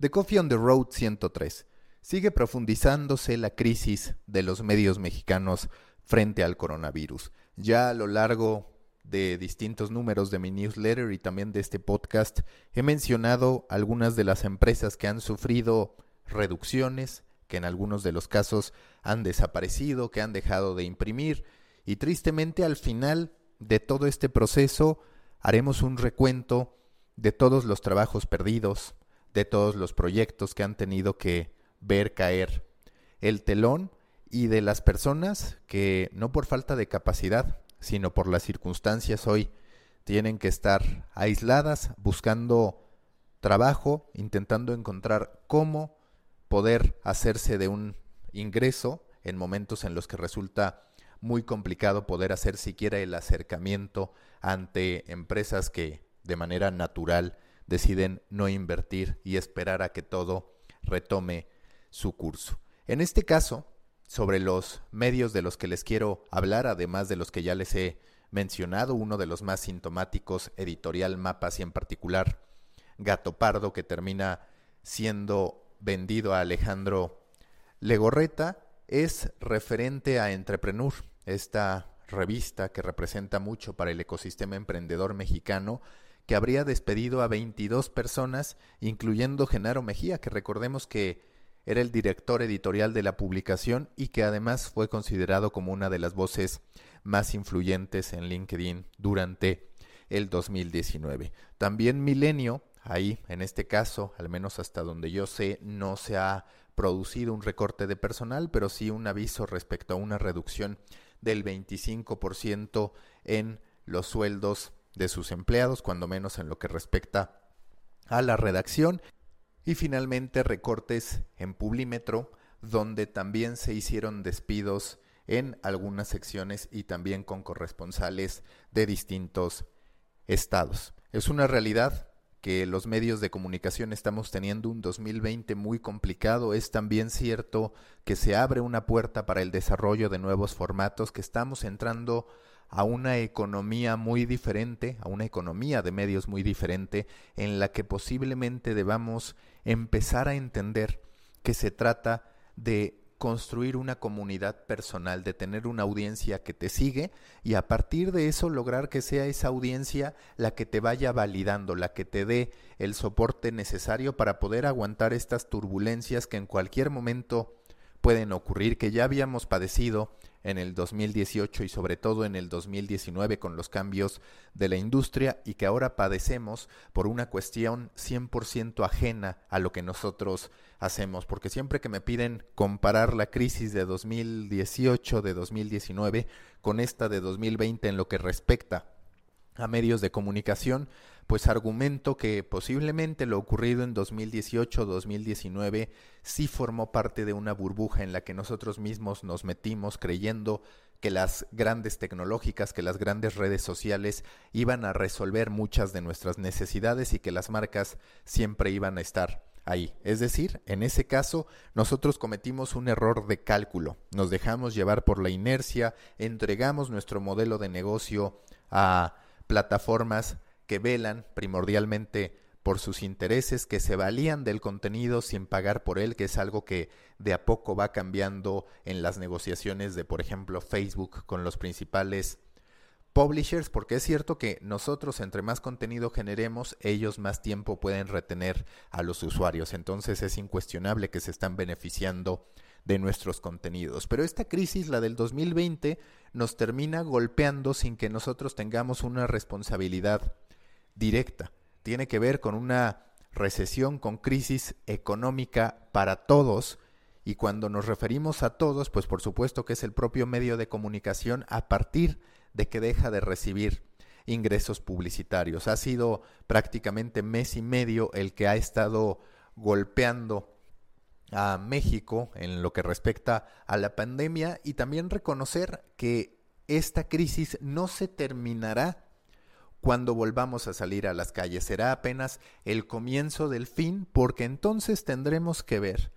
The Coffee on the Road 103. Sigue profundizándose la crisis de los medios mexicanos frente al coronavirus. Ya a lo largo de distintos números de mi newsletter y también de este podcast he mencionado algunas de las empresas que han sufrido reducciones, que en algunos de los casos han desaparecido, que han dejado de imprimir y tristemente al final de todo este proceso haremos un recuento de todos los trabajos perdidos, de todos los proyectos que han tenido que ver caer el telón y de las personas que no por falta de capacidad, sino por las circunstancias hoy tienen que estar aisladas buscando trabajo, intentando encontrar cómo poder hacerse de un ingreso en momentos en los que resulta muy complicado poder hacer siquiera el acercamiento ante empresas que de manera natural deciden no invertir y esperar a que todo retome su curso. En este caso, sobre los medios de los que les quiero hablar, además de los que ya les he mencionado, uno de los más sintomáticos, editorial Mapas y en particular Gato Pardo, que termina siendo vendido a Alejandro Legorreta, es referente a Entrepreneur, esta revista que representa mucho para el ecosistema emprendedor mexicano que habría despedido a 22 personas, incluyendo Genaro Mejía, que recordemos que era el director editorial de la publicación y que además fue considerado como una de las voces más influyentes en LinkedIn durante el 2019. También Milenio, ahí en este caso, al menos hasta donde yo sé, no se ha producido un recorte de personal, pero sí un aviso respecto a una reducción del 25% en los sueldos de sus empleados, cuando menos en lo que respecta a la redacción. Y finalmente recortes en Publímetro, donde también se hicieron despidos en algunas secciones y también con corresponsales de distintos estados. Es una realidad que los medios de comunicación estamos teniendo un 2020 muy complicado. Es también cierto que se abre una puerta para el desarrollo de nuevos formatos, que estamos entrando a una economía muy diferente, a una economía de medios muy diferente, en la que posiblemente debamos empezar a entender que se trata de construir una comunidad personal, de tener una audiencia que te sigue y a partir de eso lograr que sea esa audiencia la que te vaya validando, la que te dé el soporte necesario para poder aguantar estas turbulencias que en cualquier momento pueden ocurrir, que ya habíamos padecido en el 2018 y sobre todo en el 2019 con los cambios de la industria y que ahora padecemos por una cuestión 100% ajena a lo que nosotros hacemos, porque siempre que me piden comparar la crisis de 2018, de 2019, con esta de 2020 en lo que respecta a medios de comunicación, pues argumento que posiblemente lo ocurrido en 2018-2019 sí formó parte de una burbuja en la que nosotros mismos nos metimos creyendo que las grandes tecnológicas, que las grandes redes sociales iban a resolver muchas de nuestras necesidades y que las marcas siempre iban a estar ahí. Es decir, en ese caso, nosotros cometimos un error de cálculo, nos dejamos llevar por la inercia, entregamos nuestro modelo de negocio a plataformas que velan primordialmente por sus intereses, que se valían del contenido sin pagar por él, que es algo que de a poco va cambiando en las negociaciones de, por ejemplo, Facebook con los principales publishers, porque es cierto que nosotros entre más contenido generemos, ellos más tiempo pueden retener a los usuarios. Entonces es incuestionable que se están beneficiando de nuestros contenidos. Pero esta crisis, la del 2020, nos termina golpeando sin que nosotros tengamos una responsabilidad directa. Tiene que ver con una recesión, con crisis económica para todos. Y cuando nos referimos a todos, pues por supuesto que es el propio medio de comunicación a partir de que deja de recibir ingresos publicitarios. Ha sido prácticamente mes y medio el que ha estado golpeando a México en lo que respecta a la pandemia y también reconocer que esta crisis no se terminará cuando volvamos a salir a las calles. Será apenas el comienzo del fin porque entonces tendremos que ver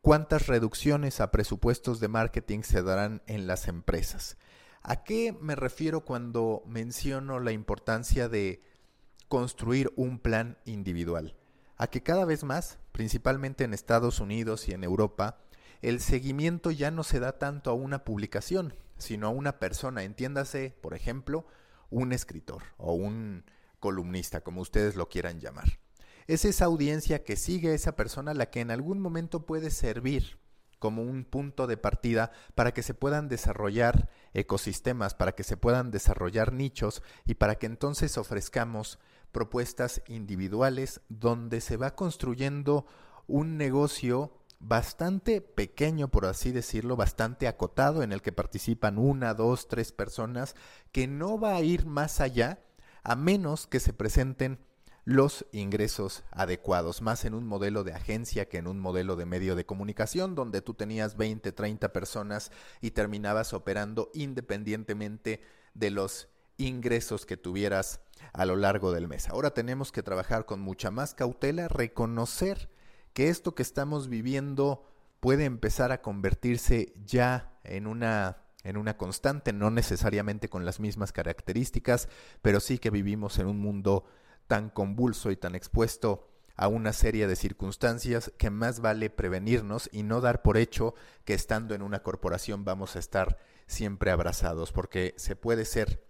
cuántas reducciones a presupuestos de marketing se darán en las empresas. ¿A qué me refiero cuando menciono la importancia de construir un plan individual? a que cada vez más, principalmente en Estados Unidos y en Europa, el seguimiento ya no se da tanto a una publicación, sino a una persona. Entiéndase, por ejemplo, un escritor o un columnista, como ustedes lo quieran llamar. Es esa audiencia que sigue a esa persona la que en algún momento puede servir como un punto de partida para que se puedan desarrollar ecosistemas, para que se puedan desarrollar nichos y para que entonces ofrezcamos propuestas individuales donde se va construyendo un negocio bastante pequeño, por así decirlo, bastante acotado, en el que participan una, dos, tres personas, que no va a ir más allá a menos que se presenten los ingresos adecuados, más en un modelo de agencia que en un modelo de medio de comunicación, donde tú tenías 20, 30 personas y terminabas operando independientemente de los ingresos que tuvieras a lo largo del mes. Ahora tenemos que trabajar con mucha más cautela, reconocer que esto que estamos viviendo puede empezar a convertirse ya en una en una constante, no necesariamente con las mismas características, pero sí que vivimos en un mundo tan convulso y tan expuesto a una serie de circunstancias que más vale prevenirnos y no dar por hecho que estando en una corporación vamos a estar siempre abrazados, porque se puede ser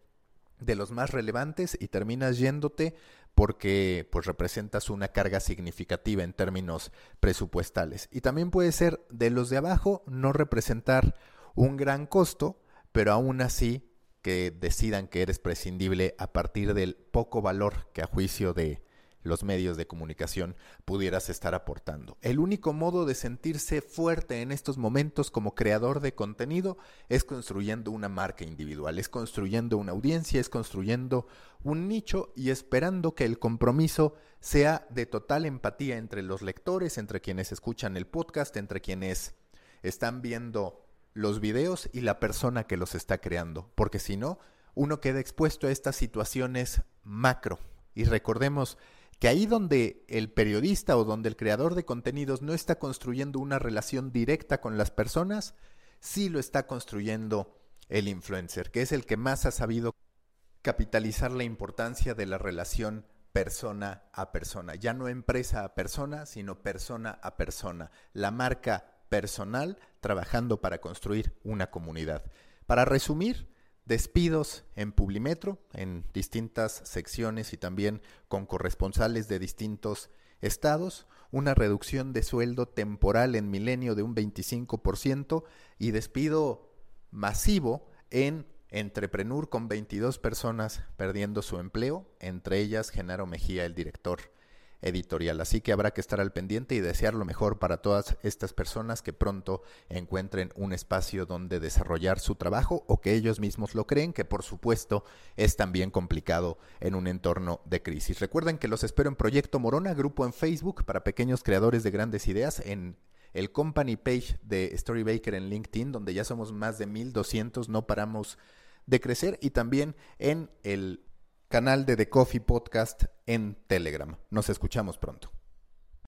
de los más relevantes y terminas yéndote porque pues representas una carga significativa en términos presupuestales. Y también puede ser de los de abajo no representar un gran costo, pero aún así que decidan que eres prescindible a partir del poco valor que a juicio de los medios de comunicación pudieras estar aportando. El único modo de sentirse fuerte en estos momentos como creador de contenido es construyendo una marca individual, es construyendo una audiencia, es construyendo un nicho y esperando que el compromiso sea de total empatía entre los lectores, entre quienes escuchan el podcast, entre quienes están viendo los videos y la persona que los está creando, porque si no, uno queda expuesto a estas situaciones macro. Y recordemos que ahí donde el periodista o donde el creador de contenidos no está construyendo una relación directa con las personas, sí lo está construyendo el influencer, que es el que más ha sabido capitalizar la importancia de la relación persona a persona, ya no empresa a persona, sino persona a persona, la marca personal trabajando para construir una comunidad. Para resumir, despidos en Publimetro, en distintas secciones y también con corresponsales de distintos estados, una reducción de sueldo temporal en Milenio de un 25% y despido masivo en Entreprenur con 22 personas perdiendo su empleo, entre ellas Genaro Mejía, el director editorial. Así que habrá que estar al pendiente y desear lo mejor para todas estas personas que pronto encuentren un espacio donde desarrollar su trabajo o que ellos mismos lo creen, que por supuesto es también complicado en un entorno de crisis. Recuerden que los espero en Proyecto Morona, grupo en Facebook para pequeños creadores de grandes ideas, en el company page de Storybaker en LinkedIn, donde ya somos más de 1200, no paramos de crecer, y también en el canal de The Coffee Podcast en Telegram. Nos escuchamos pronto.